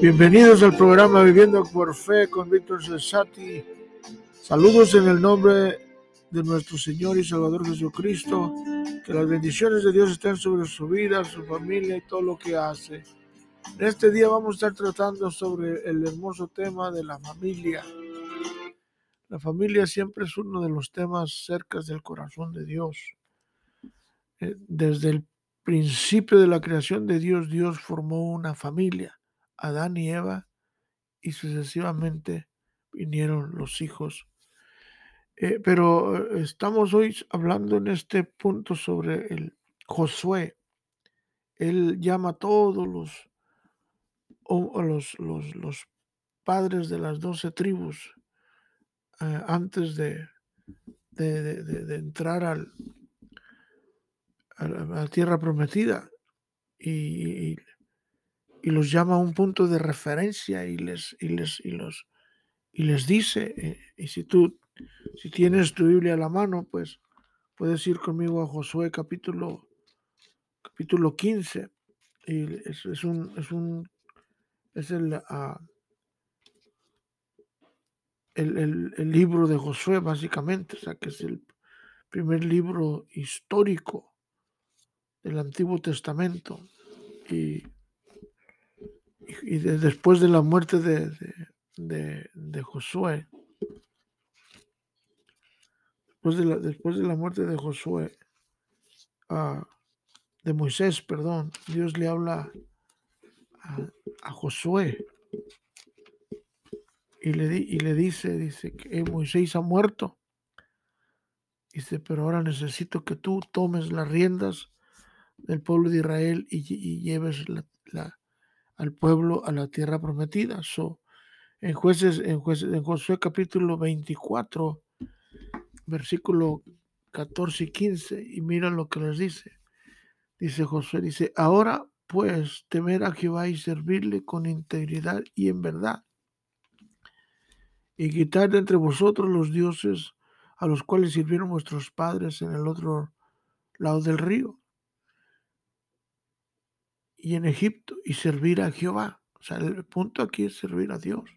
Bienvenidos al programa Viviendo por Fe con Víctor Cesati. Saludos en el nombre de nuestro Señor y Salvador Jesucristo. Que las bendiciones de Dios estén sobre su vida, su familia y todo lo que hace. En este día vamos a estar tratando sobre el hermoso tema de la familia. La familia siempre es uno de los temas cerca del corazón de Dios. Eh, desde el principio de la creación de Dios, Dios formó una familia, Adán y Eva, y sucesivamente vinieron los hijos. Eh, pero eh, estamos hoy hablando en este punto sobre el Josué. Él llama a todos los, los, los, padres de las doce tribus antes de, de entrar al, a la, tierra prometida y, los llama a un punto de referencia y les, y les, y los, y les dice, eh, y si tú, si tienes tu Biblia a la mano, pues puedes ir conmigo a Josué capítulo, capítulo 15. Y es, es un, es un, es el, uh, el, el, el, libro de Josué, básicamente, o sea, que es el primer libro histórico del Antiguo Testamento y, y después de la muerte de, de, de, Josué, después de, la, después de la muerte de Josué, de Moisés, perdón, Dios le habla a, Josué y le, y le dice, dice que Moisés ha muerto. Dice, pero ahora necesito que tú tomes las riendas del pueblo de Israel y, lleves al pueblo a la tierra prometida. So, en jueces, en jueces, en Josué capítulo 24, versículo 14 y 15, y mira lo que les dice. Dice Josué, dice, ahora pues temer a Jehová y servirle con integridad y en verdad, y quitar de entre vosotros los dioses a los cuales sirvieron vuestros padres en el otro lado del río y en Egipto y servir a Jehová. O sea, el punto aquí es servir a Dios.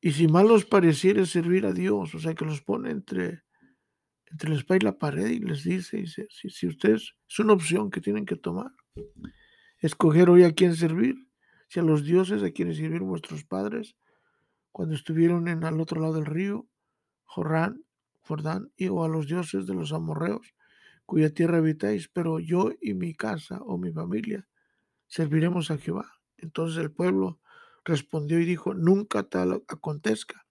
Y si mal os pareciera servir a Dios, o sea, que los pone entre, entre la espalda y la pared y les dice, si, si ustedes, es una opción que tienen que tomar. Escoger hoy a quién servir, si a los dioses a quienes sirvieron vuestros padres cuando estuvieron en al otro lado del río, Jordán, Jordán, y o a los dioses de los amorreos cuya tierra habitáis, pero yo y mi casa o mi familia serviremos a Jehová. Entonces el pueblo respondió y dijo, nunca tal acontezca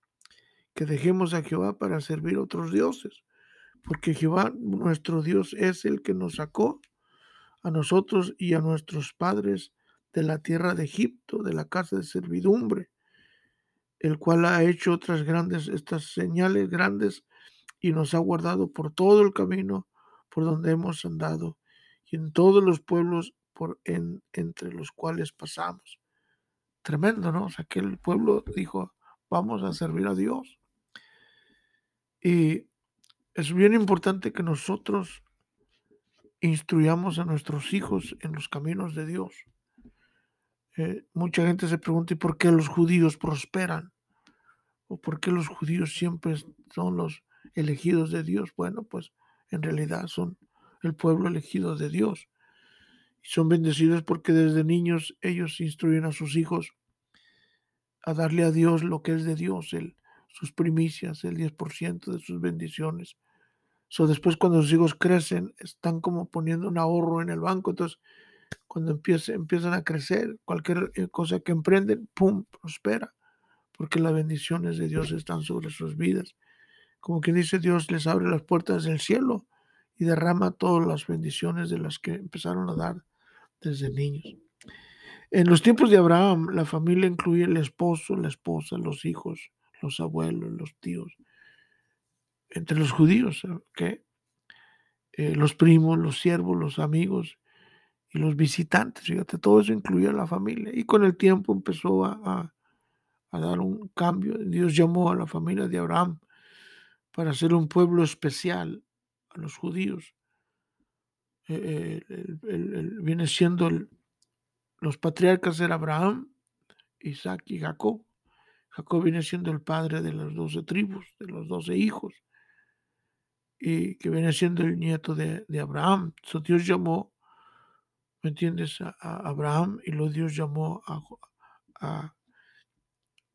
que dejemos a Jehová para servir a otros dioses, porque Jehová nuestro Dios es el que nos sacó a nosotros y a nuestros padres de la tierra de Egipto, de la casa de servidumbre, el cual ha hecho otras grandes, estas señales grandes y nos ha guardado por todo el camino por donde hemos andado y en todos los pueblos por en, entre los cuales pasamos. Tremendo, ¿no? O sea, que el pueblo dijo, vamos a servir a Dios. Y es bien importante que nosotros instruyamos a nuestros hijos en los caminos de Dios. Eh, mucha gente se pregunta, ¿y por qué los judíos prosperan? ¿O por qué los judíos siempre son los elegidos de Dios? Bueno, pues en realidad son el pueblo elegido de Dios. Y son bendecidos porque desde niños ellos instruyen a sus hijos a darle a Dios lo que es de Dios, el, sus primicias, el 10% de sus bendiciones. So, después cuando los hijos crecen, están como poniendo un ahorro en el banco. Entonces, cuando empiezan, empiezan a crecer, cualquier eh, cosa que emprenden, ¡pum!, prospera. Porque las bendiciones de Dios están sobre sus vidas como quien dice, Dios les abre las puertas del cielo y derrama todas las bendiciones de las que empezaron a dar desde niños. En los tiempos de Abraham, la familia incluía el esposo, la esposa, los hijos, los abuelos, los tíos. Entre los judíos. Eh, los primos, los siervos, los amigos y los visitantes. Fíjate, todo eso incluía la familia. Y con el tiempo empezó a, a dar un cambio. Dios llamó a la familia de Abraham para ser un pueblo especial a los judíos. Eh, viene siendo los patriarcas era Abraham, Isaac y Jacob. Jacob viene siendo el padre de las doce tribus, de los doce hijos, y que viene siendo el nieto de, Abraham. So, Dios llamó, ¿me entiendes?, a, Abraham y luego Dios llamó a,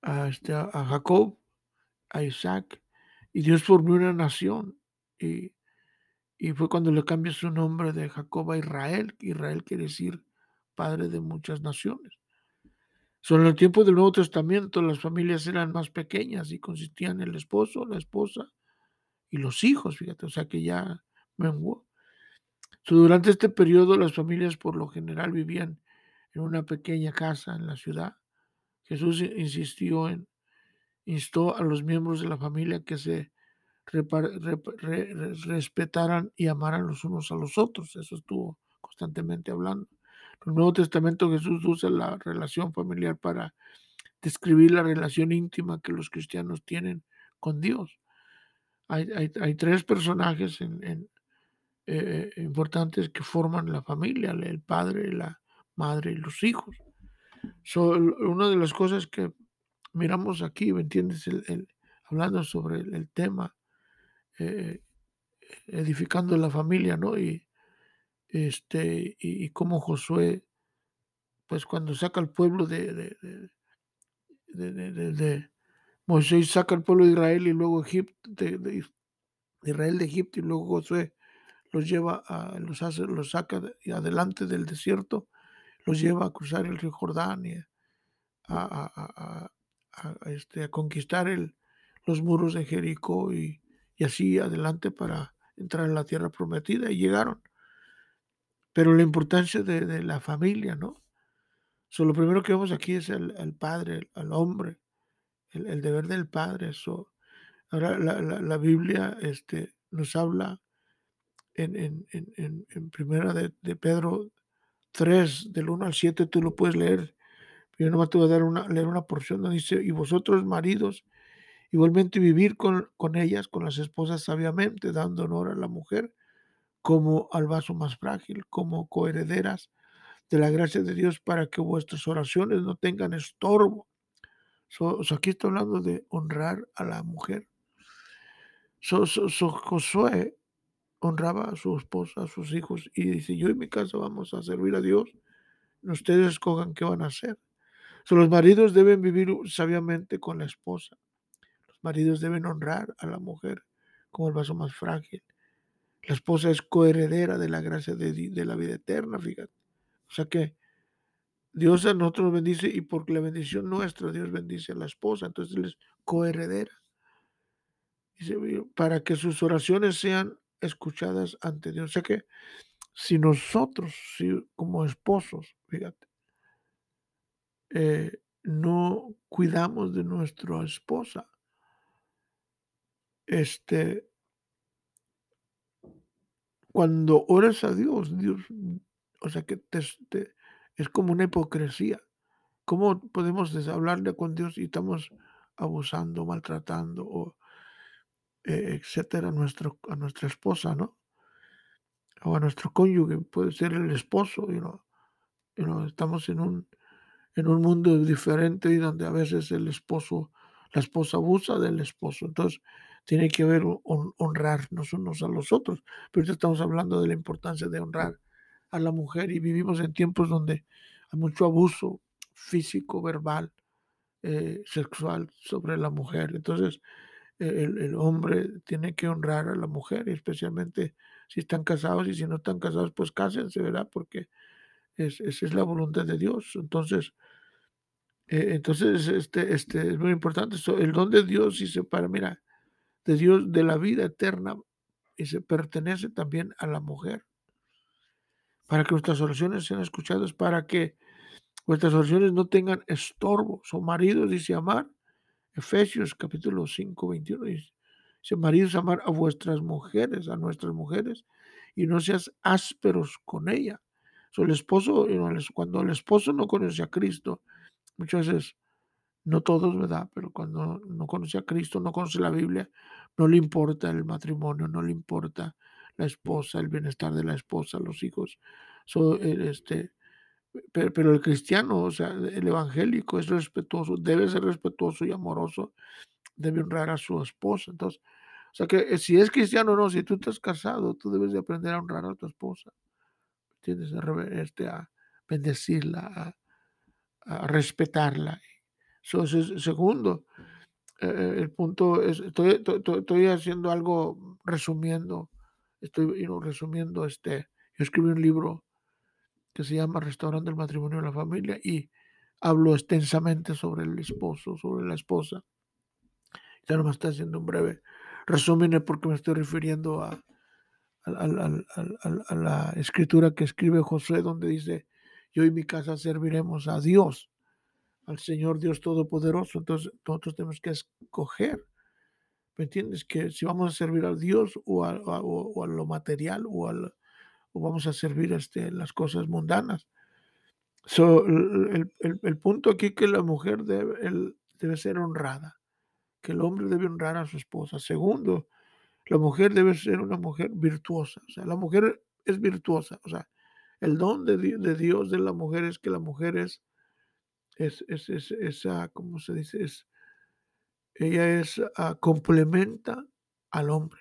a, este, a Jacob, a Isaac, y Dios formó una nación. Y, y fue cuando le cambia su nombre de Jacob a Israel. Israel quiere decir padre de muchas naciones. Sobre el tiempo del Nuevo Testamento las familias eran más pequeñas y consistían en el esposo, la esposa y los hijos, fíjate, o sea que ya menguó. durante este periodo las familias por lo general vivían en una pequeña casa en la ciudad. Jesús insistió en, instó a los miembros de la familia que se respetaran y amaran los unos a los otros. Eso estuvo constantemente hablando. En el Nuevo Testamento Jesús usa la relación familiar para describir la relación íntima que los cristianos tienen con Dios. Hay, tres personajes eh, importantes que forman la familia, el padre, la madre y los hijos. una de las cosas que miramos aquí, ¿me entiendes? hablando sobre el, tema, eh, edificando la familia, ¿no? Y, este, y, cómo Josué, pues cuando saca al pueblo de, de, de, Moisés saca al pueblo de Israel y luego Egipto, de, Israel de Egipto y luego Josué los lleva a, los hace, los saca adelante del desierto, los lleva a cruzar el río Jordán y a, este, a conquistar el, los muros de Jericó y, así adelante para entrar en la tierra prometida y llegaron pero la importancia de, la familia, ¿no? So, lo primero que vemos aquí es el, padre, el, hombre, el, deber del padre. Eso. Ahora la, Biblia este, nos habla en, en, primera de, Pedro 3, del 1 al 7, tú lo puedes leer. Yo nomás te voy a dar una, leer una porción donde dice, y vosotros maridos, igualmente vivir con, con ellas, con las esposas sabiamente, dando honor a la mujer como al vaso más frágil, como coherederas de la gracia de Dios para que vuestras oraciones no tengan estorbo. aquí está hablando de honrar a la mujer. Josué honraba a su esposa, a sus hijos, y dice, yo y mi casa vamos a servir a Dios, ustedes escojan qué van a hacer. Los maridos deben vivir sabiamente con la esposa. Los maridos deben honrar a la mujer como el vaso más frágil. La esposa es coheredera de la gracia de, la vida eterna, fíjate. O sea que Dios a nosotros nos bendice y por la bendición nuestra Dios bendice a la esposa, entonces él es coheredera. Dice, para que sus oraciones sean escuchadas ante Dios. O sea que si nosotros, si, como esposos, fíjate, eh, no cuidamos de nuestra esposa, este, cuando oras a Dios, Dios, o sea que es como una hipocresía. ¿Cómo podemos hablarle con Dios y estamos abusando, maltratando o eh, etcétera a, nuestro, a nuestra esposa, ¿no? O a nuestro cónyuge, puede ser el esposo, y no estamos en un, en un mundo diferente y donde a veces el esposo, la esposa abusa del esposo. Entonces, tiene que ver honrarnos unos a los otros. Pero estamos hablando de la importancia de honrar a la mujer y vivimos en tiempos donde hay mucho abuso físico, verbal, eh, sexual sobre la mujer. Entonces, e, el, hombre tiene que honrar a la mujer, especialmente si están casados y si no están casados, pues cásense, ¿verdad? Porque esa es la voluntad de Dios. Entonces, eh, entonces este, este es muy importante. el don de Dios se para, mira, de Dios de la vida eterna y se pertenece también a la mujer. Para que nuestras oraciones sean escuchadas, para que nuestras oraciones no tengan estorbo. Son maridos, dice amar. Efesios capítulo 5, 21 dice, maridos, amar a vuestras mujeres, a nuestras mujeres, y no seas ásperos con esposo, cuando el esposo no conoce a Cristo, muchas veces no todos, ¿verdad? Pero cuando no conoce a Cristo, no conoce la Biblia, no le importa el matrimonio, no le importa la esposa, el bienestar de la esposa, los hijos. Este, pero, el cristiano, o sea, el evangélico es respetuoso, debe ser respetuoso y amoroso, debe honrar a su esposa. Entonces, o sea que eh, si es cristiano o no, si tú estás casado, tú debes de aprender a honrar a tu esposa. Tienes este, a bendecirla, a, respetarla. segundo, eh, el punto es, estoy, haciendo algo resumiendo, estoy resumiendo este, yo escribí un libro que se llama Restaurando el matrimonio y la familia y hablo extensamente sobre el esposo, sobre la esposa. Ya no me está haciendo un breve resumen porque me estoy refiriendo a, a, la escritura que escribe José donde dice, yo y mi casa serviremos a Dios, al Señor Dios Todopoderoso. Entonces nosotros tenemos que escoger, ¿me entiendes? Que si vamos a servir a Dios o a, o a lo material o al o vamos a servir este, las cosas mundanas. el, punto aquí que la mujer debe, debe ser honrada, que el hombre debe honrar a su esposa. Segundo, la mujer debe ser una mujer virtuosa. O sea, la mujer es virtuosa. O sea, el don de, Dios de la mujer es que la mujer es, es, es, ¿cómo se dice? Es, ella es, uh, complementa al hombre.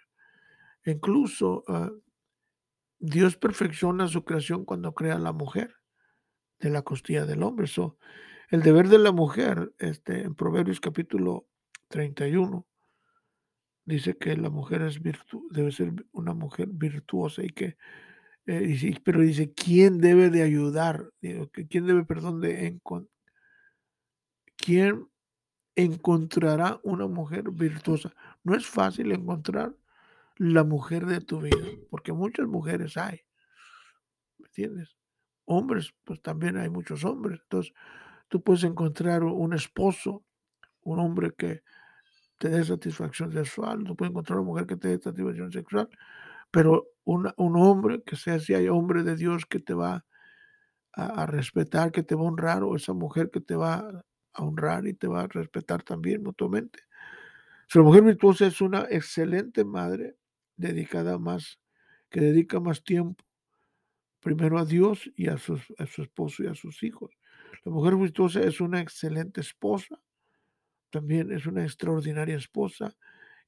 Incluso uh, Dios perfecciona su creación cuando crea a la mujer de la costilla del hombre. So, el deber de la mujer, este, en Proverbios capítulo 31, dice que la mujer es virtu debe ser una mujer virtuosa y que, eh, pero dice, ¿quién debe de ayudar? ¿Quién debe, perdón, de ¿Quién encontrará una mujer virtuosa? No es fácil encontrar la mujer de tu vida, porque muchas mujeres hay, ¿me entiendes? Hombres, pues también hay muchos hombres. Entonces, tú puedes encontrar un esposo, un hombre que te dé satisfacción sexual, tú puedes encontrar una mujer que te dé satisfacción sexual, pero un hombre que sea si hay hombre de Dios que te va a, respetar, que te va a honrar, o esa mujer que te va a honrar y te va a respetar también mutuamente. Si la mujer virtuosa es una excelente madre, dedicada más, que dedica más tiempo primero a Dios y a, su esposo y a sus hijos. La mujer virtuosa es una excelente esposa, también es una extraordinaria esposa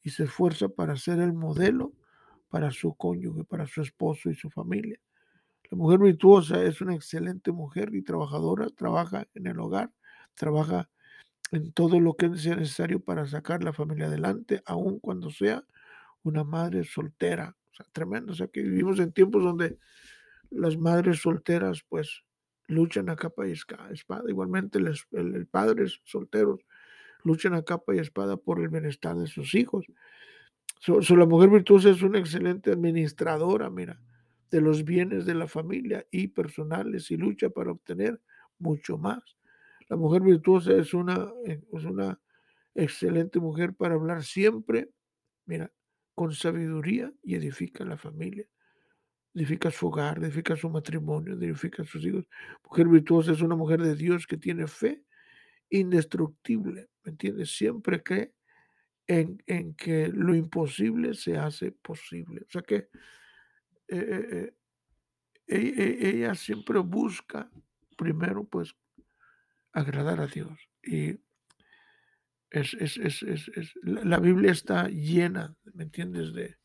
y se esfuerza para ser el modelo para su cónyuge, para su esposo y su familia. La mujer virtuosa es una excelente mujer y trabajadora, trabaja en el hogar, trabaja en todo lo que sea necesario para sacar la familia adelante, aun cuando sea una madre soltera. O sea, tremendo. O sea, que vivimos en tiempos donde las madres solteras, pues, luchan a capa y espada. Igualmente, los el, padres solteros luchan a capa y espada por el bienestar de sus hijos. So, la mujer virtuosa es una excelente administradora, mira, de los bienes de la familia y personales y lucha para obtener mucho más. La mujer virtuosa es una, es una excelente mujer para hablar siempre, mira, con sabiduría y edifica la familia. Edifica su hogar, edifica su matrimonio, edifica sus hijos. Mujer virtuosa es una mujer de Dios que tiene fe indestructible, ¿me entiendes? Siempre cree en, en que lo imposible se hace posible. O sea que eh, eh, eh, e, e, ella siempre busca primero pues agradar a Dios y es, es, es, es, la Biblia está llena, ¿me entiendes? De,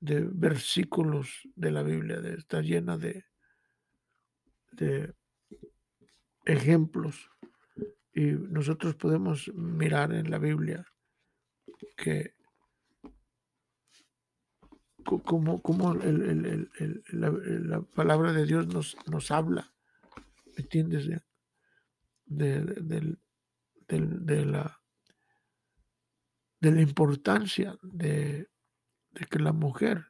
de versículos de la Biblia, está llena de, de ejemplos. Y nosotros podemos mirar en la Biblia que como, como el, la, la, palabra de Dios nos, nos habla, ¿me entiendes? De, del, de, la, de la importancia de, que la mujer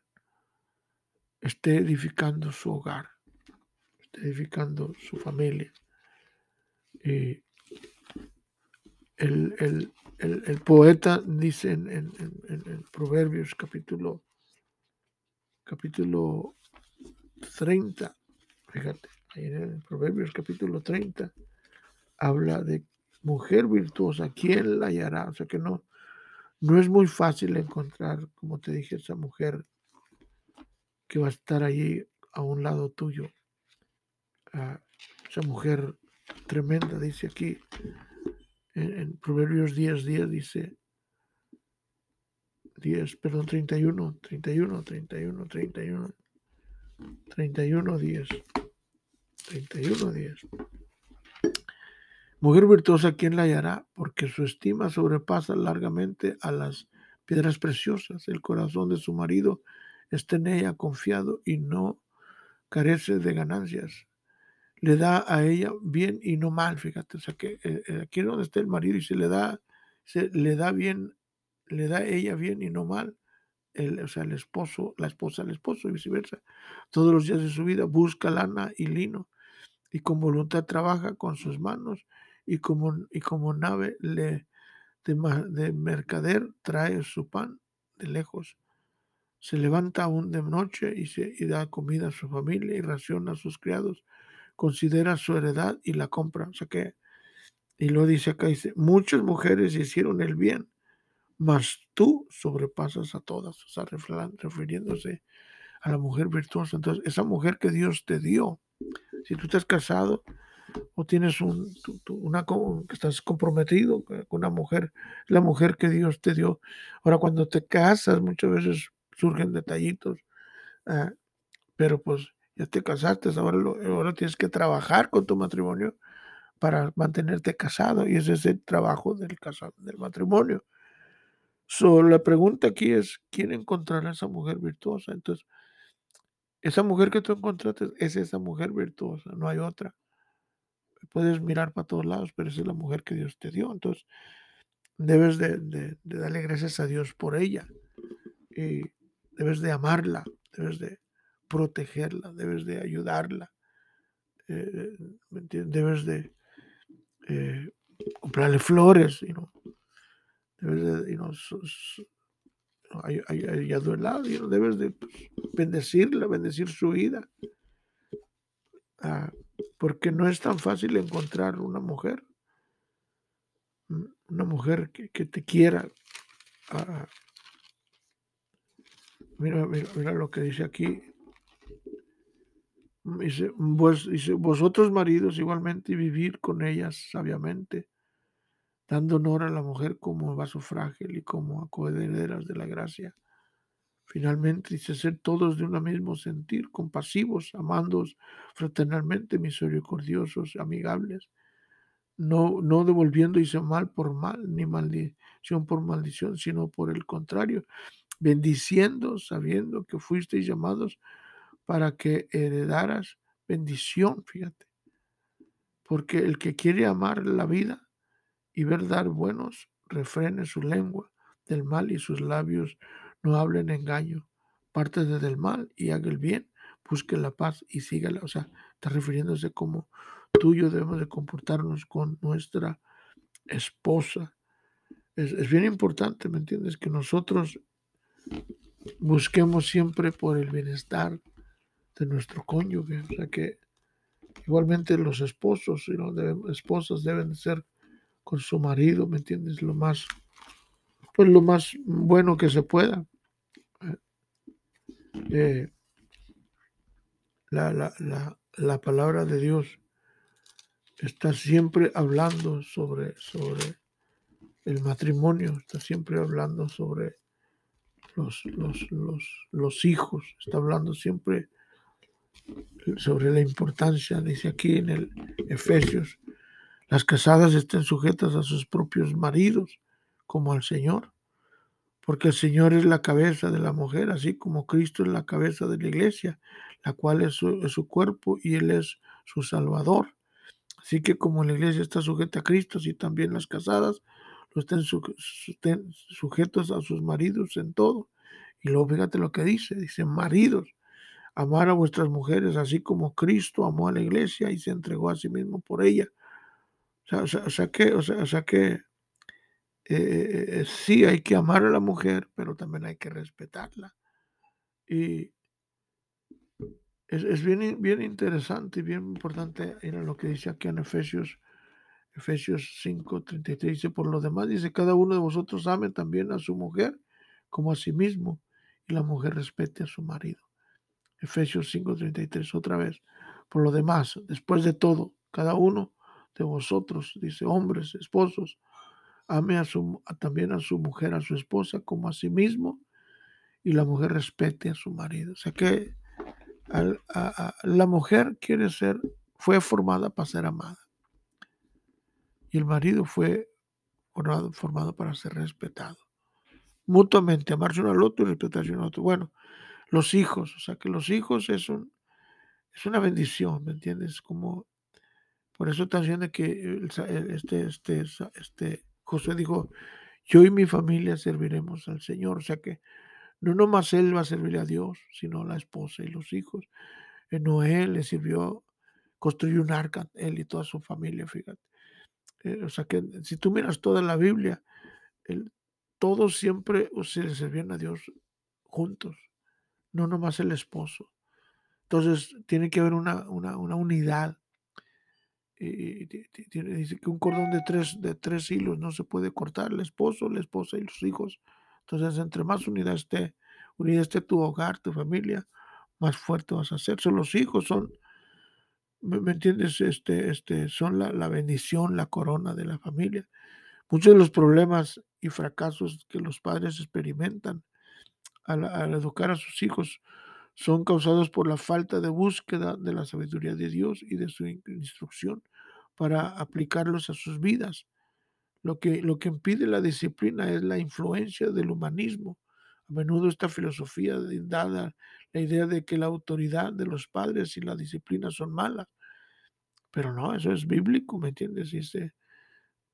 esté edificando su hogar, esté edificando su familia. El, poeta dice en, en, Proverbios capítulo, capítulo 30, fíjate, en Proverbios capítulo 30, habla de mujer virtuosa, ¿quién la hallará? O sea que no, no es muy fácil encontrar, como te dije, esa mujer que va a estar allí a un lado tuyo, a esa mujer tremenda, dice aquí en, Proverbios 10, 10, dice 10, perdón, 31, 31, 31, 31, 31, 10, 31, 10. Mujer virtuosa, ¿quién la hallará? Porque su estima sobrepasa largamente a las piedras preciosas. El corazón de su marido está en ella confiado y no carece de ganancias. Le da a ella bien y no mal, fíjate. O sea que eh, eh, aquí es donde está el marido y se le da, se le da bien, le da ella bien y no mal. El, o sea, el esposo, la esposa al esposo y viceversa. Todos los días de su vida busca lana y lino y con voluntad trabaja con sus manos y como, y como nave le, de, mercader trae su pan de lejos. Se levanta aún de noche y, se, y da comida a su familia y raciona a sus criados. Considera su heredad y la compra. O sea que, y lo dice acá, dice, muchas mujeres hicieron el bien, mas tú sobrepasas a todas. O sea, refiriéndose a la mujer virtuosa. Entonces, esa mujer que Dios te dio, si tú estás casado, o tienes un, una, que estás comprometido con una mujer, la mujer que Dios te dio. Ahora, cuando te casas, muchas veces surgen detallitos, ah, pero pues ya te casaste, ahora, ahora tienes que trabajar con tu matrimonio para mantenerte casado y ese es el trabajo del, casado, del matrimonio. So, la pregunta aquí es, ¿quién encontrará esa mujer virtuosa? Entonces, esa mujer que tú encontraste es esa mujer virtuosa, no hay otra puedes mirar para todos lados, pero esa es la mujer que Dios te dio. Entonces, debes de, darle gracias a Dios por ella. Y debes de amarla, debes de protegerla, debes de ayudarla. Eh, debes de eh, comprarle flores, debes de you know, debes de pues, bendecirla, bendecir su vida. Ah, porque no es tan fácil encontrar una mujer, mm, una mujer que, te quiera. Ah, mira, mira, lo que dice aquí. Dice, vosotros maridos igualmente vivir con ellas sabiamente, dando honor a la mujer como vaso frágil y como acohederas de la gracia Finalmente dice ser todos de un mismo sentir, compasivos, amándos fraternalmente, misericordiosos, amigables, no, no devolviendo dice mal por mal, ni maldición por maldición, sino por el contrario, bendiciendo, sabiendo que fuisteis llamados para que heredaras bendición, fíjate. Porque el que quiere amar la vida y ver dar buenos, refrene su lengua del mal y sus labios no hablen engaño, parte del mal y haga el bien, busque la paz y sígala. O sea, está refiriéndose como tú y yo debemos de comportarnos con nuestra esposa. Es, bien importante, ¿me entiendes? Que nosotros busquemos siempre por el bienestar de nuestro cónyuge. O sea que igualmente los esposos y los esposas deben ser con su marido, ¿me entiendes? Lo más, pues lo más bueno que se pueda. Eh, la, la, palabra de Dios está siempre hablando sobre, sobre el matrimonio, está siempre hablando sobre los, los, los, hijos, está hablando siempre sobre la importancia, dice aquí en el Efesios, las casadas estén sujetas a sus propios maridos como al Señor porque el Señor es la cabeza de la mujer, así como Cristo es la cabeza de la iglesia, la cual es su, cuerpo y Él es su Salvador. Así que como la iglesia está sujeta a Cristo, así también las casadas lo estén, sujetos a sus maridos en todo. Y luego fíjate lo que dice, dice, maridos, amar a vuestras mujeres, así como Cristo amó a la iglesia y se entregó a sí mismo por ella. O sea, que, o sea, que eh, eh, sí hay que amar a la mujer, pero también hay que respetarla. Y es, bien, bien interesante y bien importante ir lo que dice aquí en Efesios, Efesios 5, 33. Dice, por lo demás, dice, cada uno de vosotros ame también a su mujer como a sí mismo, y la mujer respete a su marido. Efesios 5, 33, otra vez. Por lo demás, después de todo, cada uno de vosotros, dice, hombres, esposos, ame a su, también a su mujer, a su esposa, como a sí mismo, y la mujer respete a su marido. O sea que la mujer quiere ser, fue formada para ser amada. Y el marido fue formado, formado para ser respetado. Mutuamente, amarse uno al otro y respetarse uno al otro. Bueno, los hijos, o sea que los hijos es, un, es una bendición, ¿me entiendes? Como por eso diciendo que este, este, este José dijo, yo y mi familia serviremos al Señor. O sea que no nomás él va a servir a Dios, sino la esposa y los hijos. Noé le sirvió, construyó un arca, él y toda su familia, fíjate. Eh, o sea que si tú miras toda la Biblia, todos siempre se le servían a Dios juntos, no nomás el esposo. Entonces tiene que haber una, una, una unidad y dice que un cordón de tres, de tres hilos no se puede cortar, el esposo, la esposa y los hijos. Entonces, entre más unidad esté, unidad esté tu hogar, tu familia, más fuerte vas a ser. Son los hijos, son, ¿me, entiendes? Este, este, son la, la, bendición, la corona de la familia. Muchos de los problemas y fracasos que los padres experimentan al, al educar a sus hijos son causados por la falta de búsqueda de la sabiduría de Dios y de su instrucción para aplicarlos a sus vidas. Lo que, lo que impide la disciplina es la influencia del humanismo. A menudo esta filosofía dada la idea de que la autoridad de los padres y la disciplina son malas. Pero no, eso es bíblico, ¿me entiendes? Dice,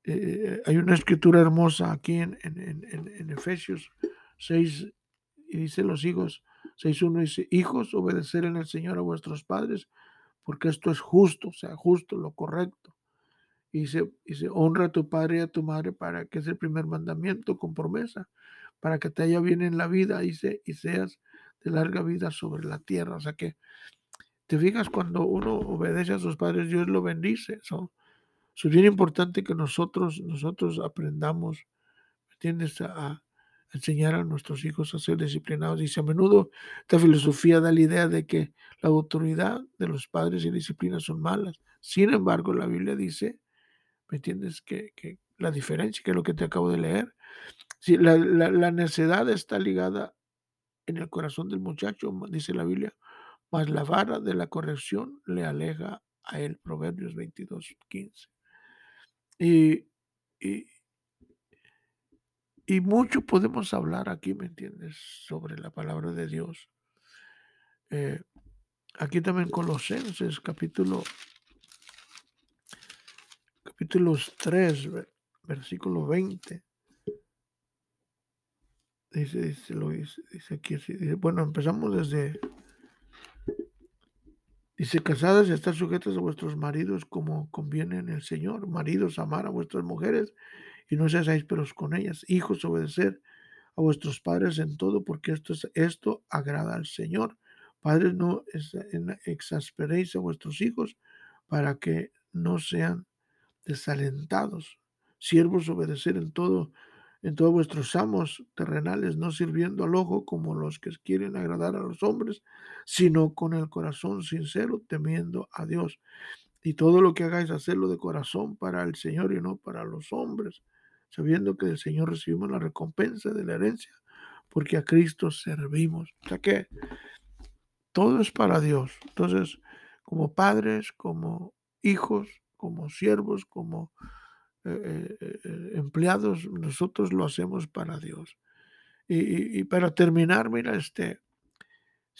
eh, hay una escritura hermosa aquí en, en, en Efesios 6 y dice los hijos, 6.1 dice, hijos, obedecer en el Señor a vuestros padres, porque esto es justo, o sea, justo, lo correcto. Y dice, dice, honra a tu padre y a tu madre para que es el primer mandamiento con promesa, para que te haya bien en la vida dice, y seas de larga vida sobre la tierra. O sea que, te fijas, cuando uno obedece a sus padres, Dios lo bendice. Es bien importante que nosotros, nosotros aprendamos, ¿me entiendes? A, enseñar a nuestros hijos a ser disciplinados. Dice, a menudo esta filosofía da la idea de que la autoridad de los padres y disciplina son malas. Sin embargo, la Biblia dice, ¿me entiendes? Que, la diferencia, que es lo que te acabo de leer, si la, la, necedad está ligada en el corazón del muchacho, dice la Biblia, mas la vara de la corrección le aleja a él. Proverbios 22, 15. Y, y, y mucho podemos hablar aquí, ¿me entiendes?, sobre la palabra de Dios. Eh, aquí también Colosenses, capítulo, capítulos 3, versículo 20. Dice, dice, lo dice, dice aquí bueno, empezamos desde, dice, casadas estar sujetas a vuestros maridos como conviene en el Señor. Maridos, amar a vuestras mujeres y no seáis ásperos con ellas. Hijos, obedecer a vuestros padres en todo, porque esto, es, esto agrada al Señor. Padres, no exasperéis a vuestros hijos para que no sean desalentados. Siervos, obedecer en todo, en todos vuestros amos terrenales, no sirviendo al ojo como los que quieren agradar a los hombres, sino con el corazón sincero, temiendo a Dios. Y todo lo que hagáis, hacerlo de corazón para el Señor y no para los hombres sabiendo que del Señor recibimos la recompensa de la herencia, porque a Cristo servimos. O sea que todo es para Dios. Entonces, como padres, como hijos, como siervos, como eh, eh, eh, empleados, nosotros lo hacemos para Dios. Y, para terminar, mira, este,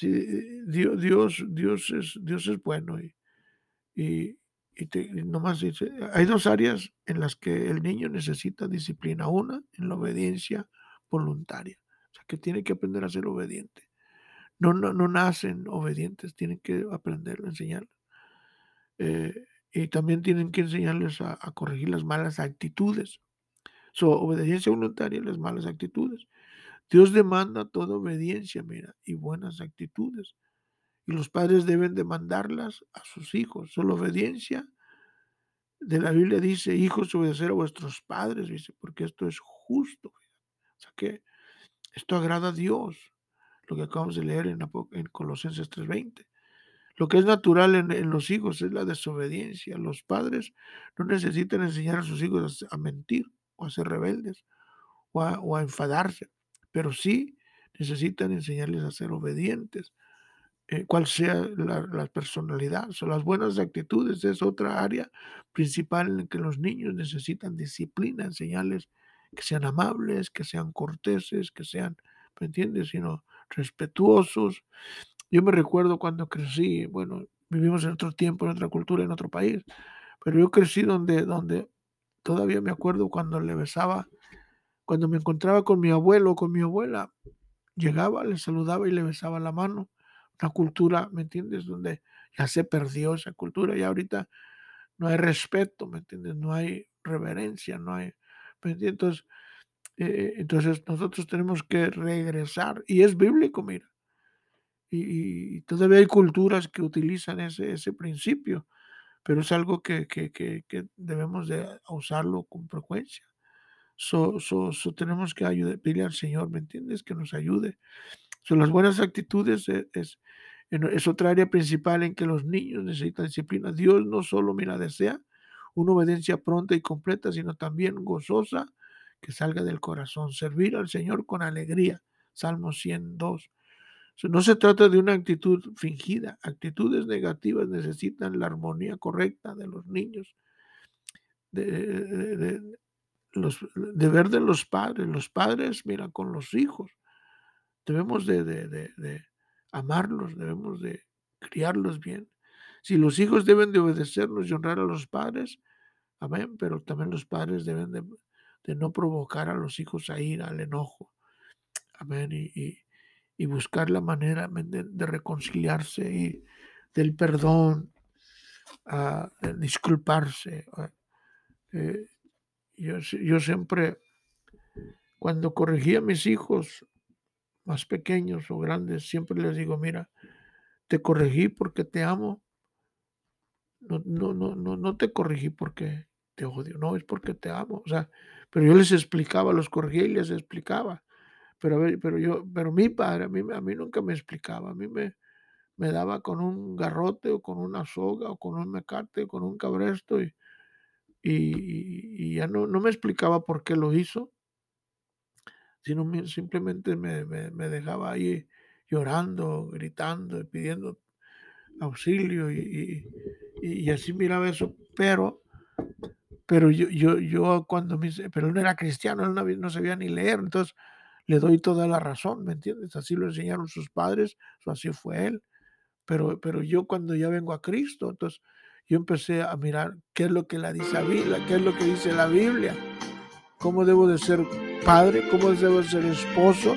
Dios, Dios, Dios, es, Dios es bueno y, nomás dice, hay dos áreas en las que el niño necesita disciplina. Una, en la obediencia voluntaria. O sea, que tiene que aprender a ser obediente. No, no, no nacen obedientes, tienen que aprender enseñar. Eh, y también tienen que enseñarles a, corregir las malas actitudes. Su obediencia voluntaria, las malas actitudes. Dios demanda toda obediencia, mira, y buenas actitudes y los padres deben demandarlas a sus hijos. Solo obediencia de la Biblia dice, hijos, obedecer a vuestros padres, dice, porque esto es justo. O sea que esto agrada a Dios, lo que acabamos de leer en, en Colosenses 3:20. Lo que es natural en, los hijos es la desobediencia. Los padres no necesitan enseñar a sus hijos a, mentir o a ser rebeldes o a, enfadarse, pero sí necesitan enseñarles a ser obedientes, eh, cual sea la, personalidad o las buenas actitudes es otra área principal en que los niños necesitan disciplina, enseñarles que sean amables, que sean corteses, que sean, ¿me entiendes? Sino respetuosos. Yo me recuerdo cuando crecí, bueno, vivimos en otro tiempo, en otra cultura, en otro país, pero yo crecí donde, donde todavía me acuerdo cuando le besaba, cuando me encontraba con mi abuelo o con mi abuela, llegaba, le saludaba y le besaba la mano. Una cultura, ¿me entiendes? Donde ya se perdió esa cultura y ahorita no hay respeto, ¿me entiendes? No hay reverencia, no hay. Entonces, eh, entonces nosotros tenemos que regresar y es bíblico, mira. Y, todavía hay culturas que utilizan ese, ese principio, pero es algo que, que, que, debemos de usarlo con frecuencia. So, so, tenemos que ayudar, pedirle al Señor, ¿me entiendes? Que nos ayude. Las buenas actitudes es, es, es, otra área principal en que los niños necesitan disciplina. Dios no solo, mira, desea una obediencia pronta y completa, sino también gozosa que salga del corazón. Servir al Señor con alegría. Salmo 102. No se trata de una actitud fingida. Actitudes negativas necesitan la armonía correcta de los niños. De, los, ver de los padres. Los padres, mira, con los hijos. Debemos de, de amarlos, debemos de criarlos bien. Si los hijos deben de obedecernos y honrar a los padres, amén, pero también los padres deben de, de no provocar a los hijos a ir al enojo. Amén. Y, buscar la manera de, reconciliarse y del perdón, ah, de disculparse. Ah, eh, yo, yo siempre, cuando corregía a mis hijos más pequeños o grandes, siempre les digo, mira, te corregí porque te amo. No, no, no, no, no te corregí porque te odio, no, es porque te amo. O sea, pero yo les explicaba, los corregía y les explicaba. Pero, pero yo, pero mi padre a mí, a mí nunca me explicaba, a mí me, me daba con un garrote o con una soga o con un mecate o con un cabresto y, y, ya no, no, me explicaba por qué lo hizo, sino simplemente me, me, dejaba ahí llorando, gritando y pidiendo auxilio y, y, así miraba eso, pero pero yo, yo, yo cuando me pero él no era cristiano, él no, no, sabía ni leer, entonces le doy toda la razón, ¿me entiendes? Así lo enseñaron sus padres, así fue él. Pero, pero yo cuando ya vengo a Cristo, entonces yo empecé a mirar qué es lo que la dice la Biblia, qué es lo que dice la Biblia, cómo debo de ser padre, cómo debo de ser esposo,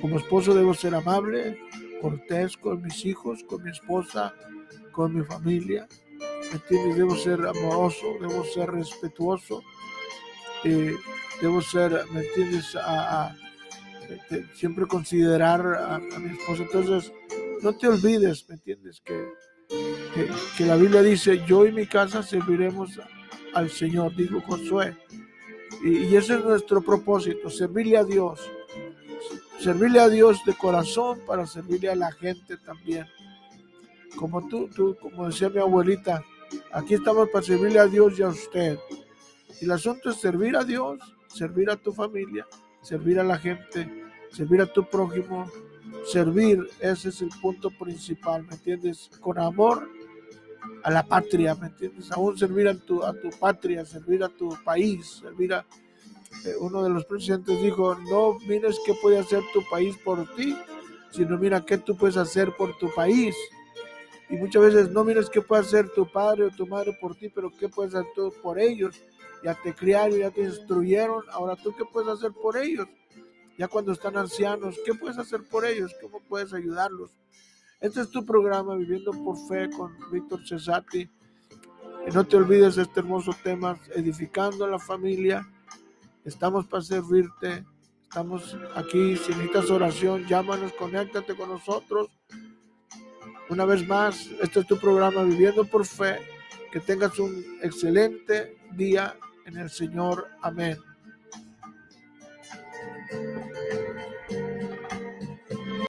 como esposo debo ser amable, cortés con mis hijos, con mi esposa, con mi familia, ¿me entiendes? Debo ser amoroso, debo ser respetuoso, eh, debo ser, ¿me entiendes? A, este, siempre considerar a, mi esposa. Entonces, no te olvides, ¿me entiendes? Que, que, la Biblia dice, yo y mi casa serviremos al Señor, dijo Josué. Y, ese es nuestro propósito, servirle a Dios. Servirle a Dios de corazón para servirle a la gente también. Como tú, tú, como decía mi abuelita, Aquí estamos para servirle a Dios y a usted. Y el asunto es servir a Dios, servir a tu familia, servir a la gente, servir a tu prójimo. Servir, ese es el punto principal, ¿me entiendes? Con amor a la patria, ¿me entiendes? Aún servir a tu, a tu patria, servir a tu país, servir. Eh, uno de los presidentes dijo, no mires qué puede hacer tu país por ti, sino mira qué tú puedes hacer por tu país. Y muchas veces no mires qué puede hacer tu padre o tu madre por ti, pero qué puedes hacer tú por ellos. Ya te criaron, ya te instruyeron, ahora tú qué puedes hacer por ellos. Ya cuando están ancianos, ¿qué puedes hacer por ellos? ¿Cómo puedes ayudarlos? Este es tu programa Viviendo por Fe con Víctor Cesati. No te olvides de este hermoso tema, edificando a la familia. Estamos para servirte. Estamos aquí. Si necesitas oración, llámanos, conéctate con nosotros. Una vez más, este es tu programa Viviendo por Fe. Que tengas un excelente día en el Señor. Amén.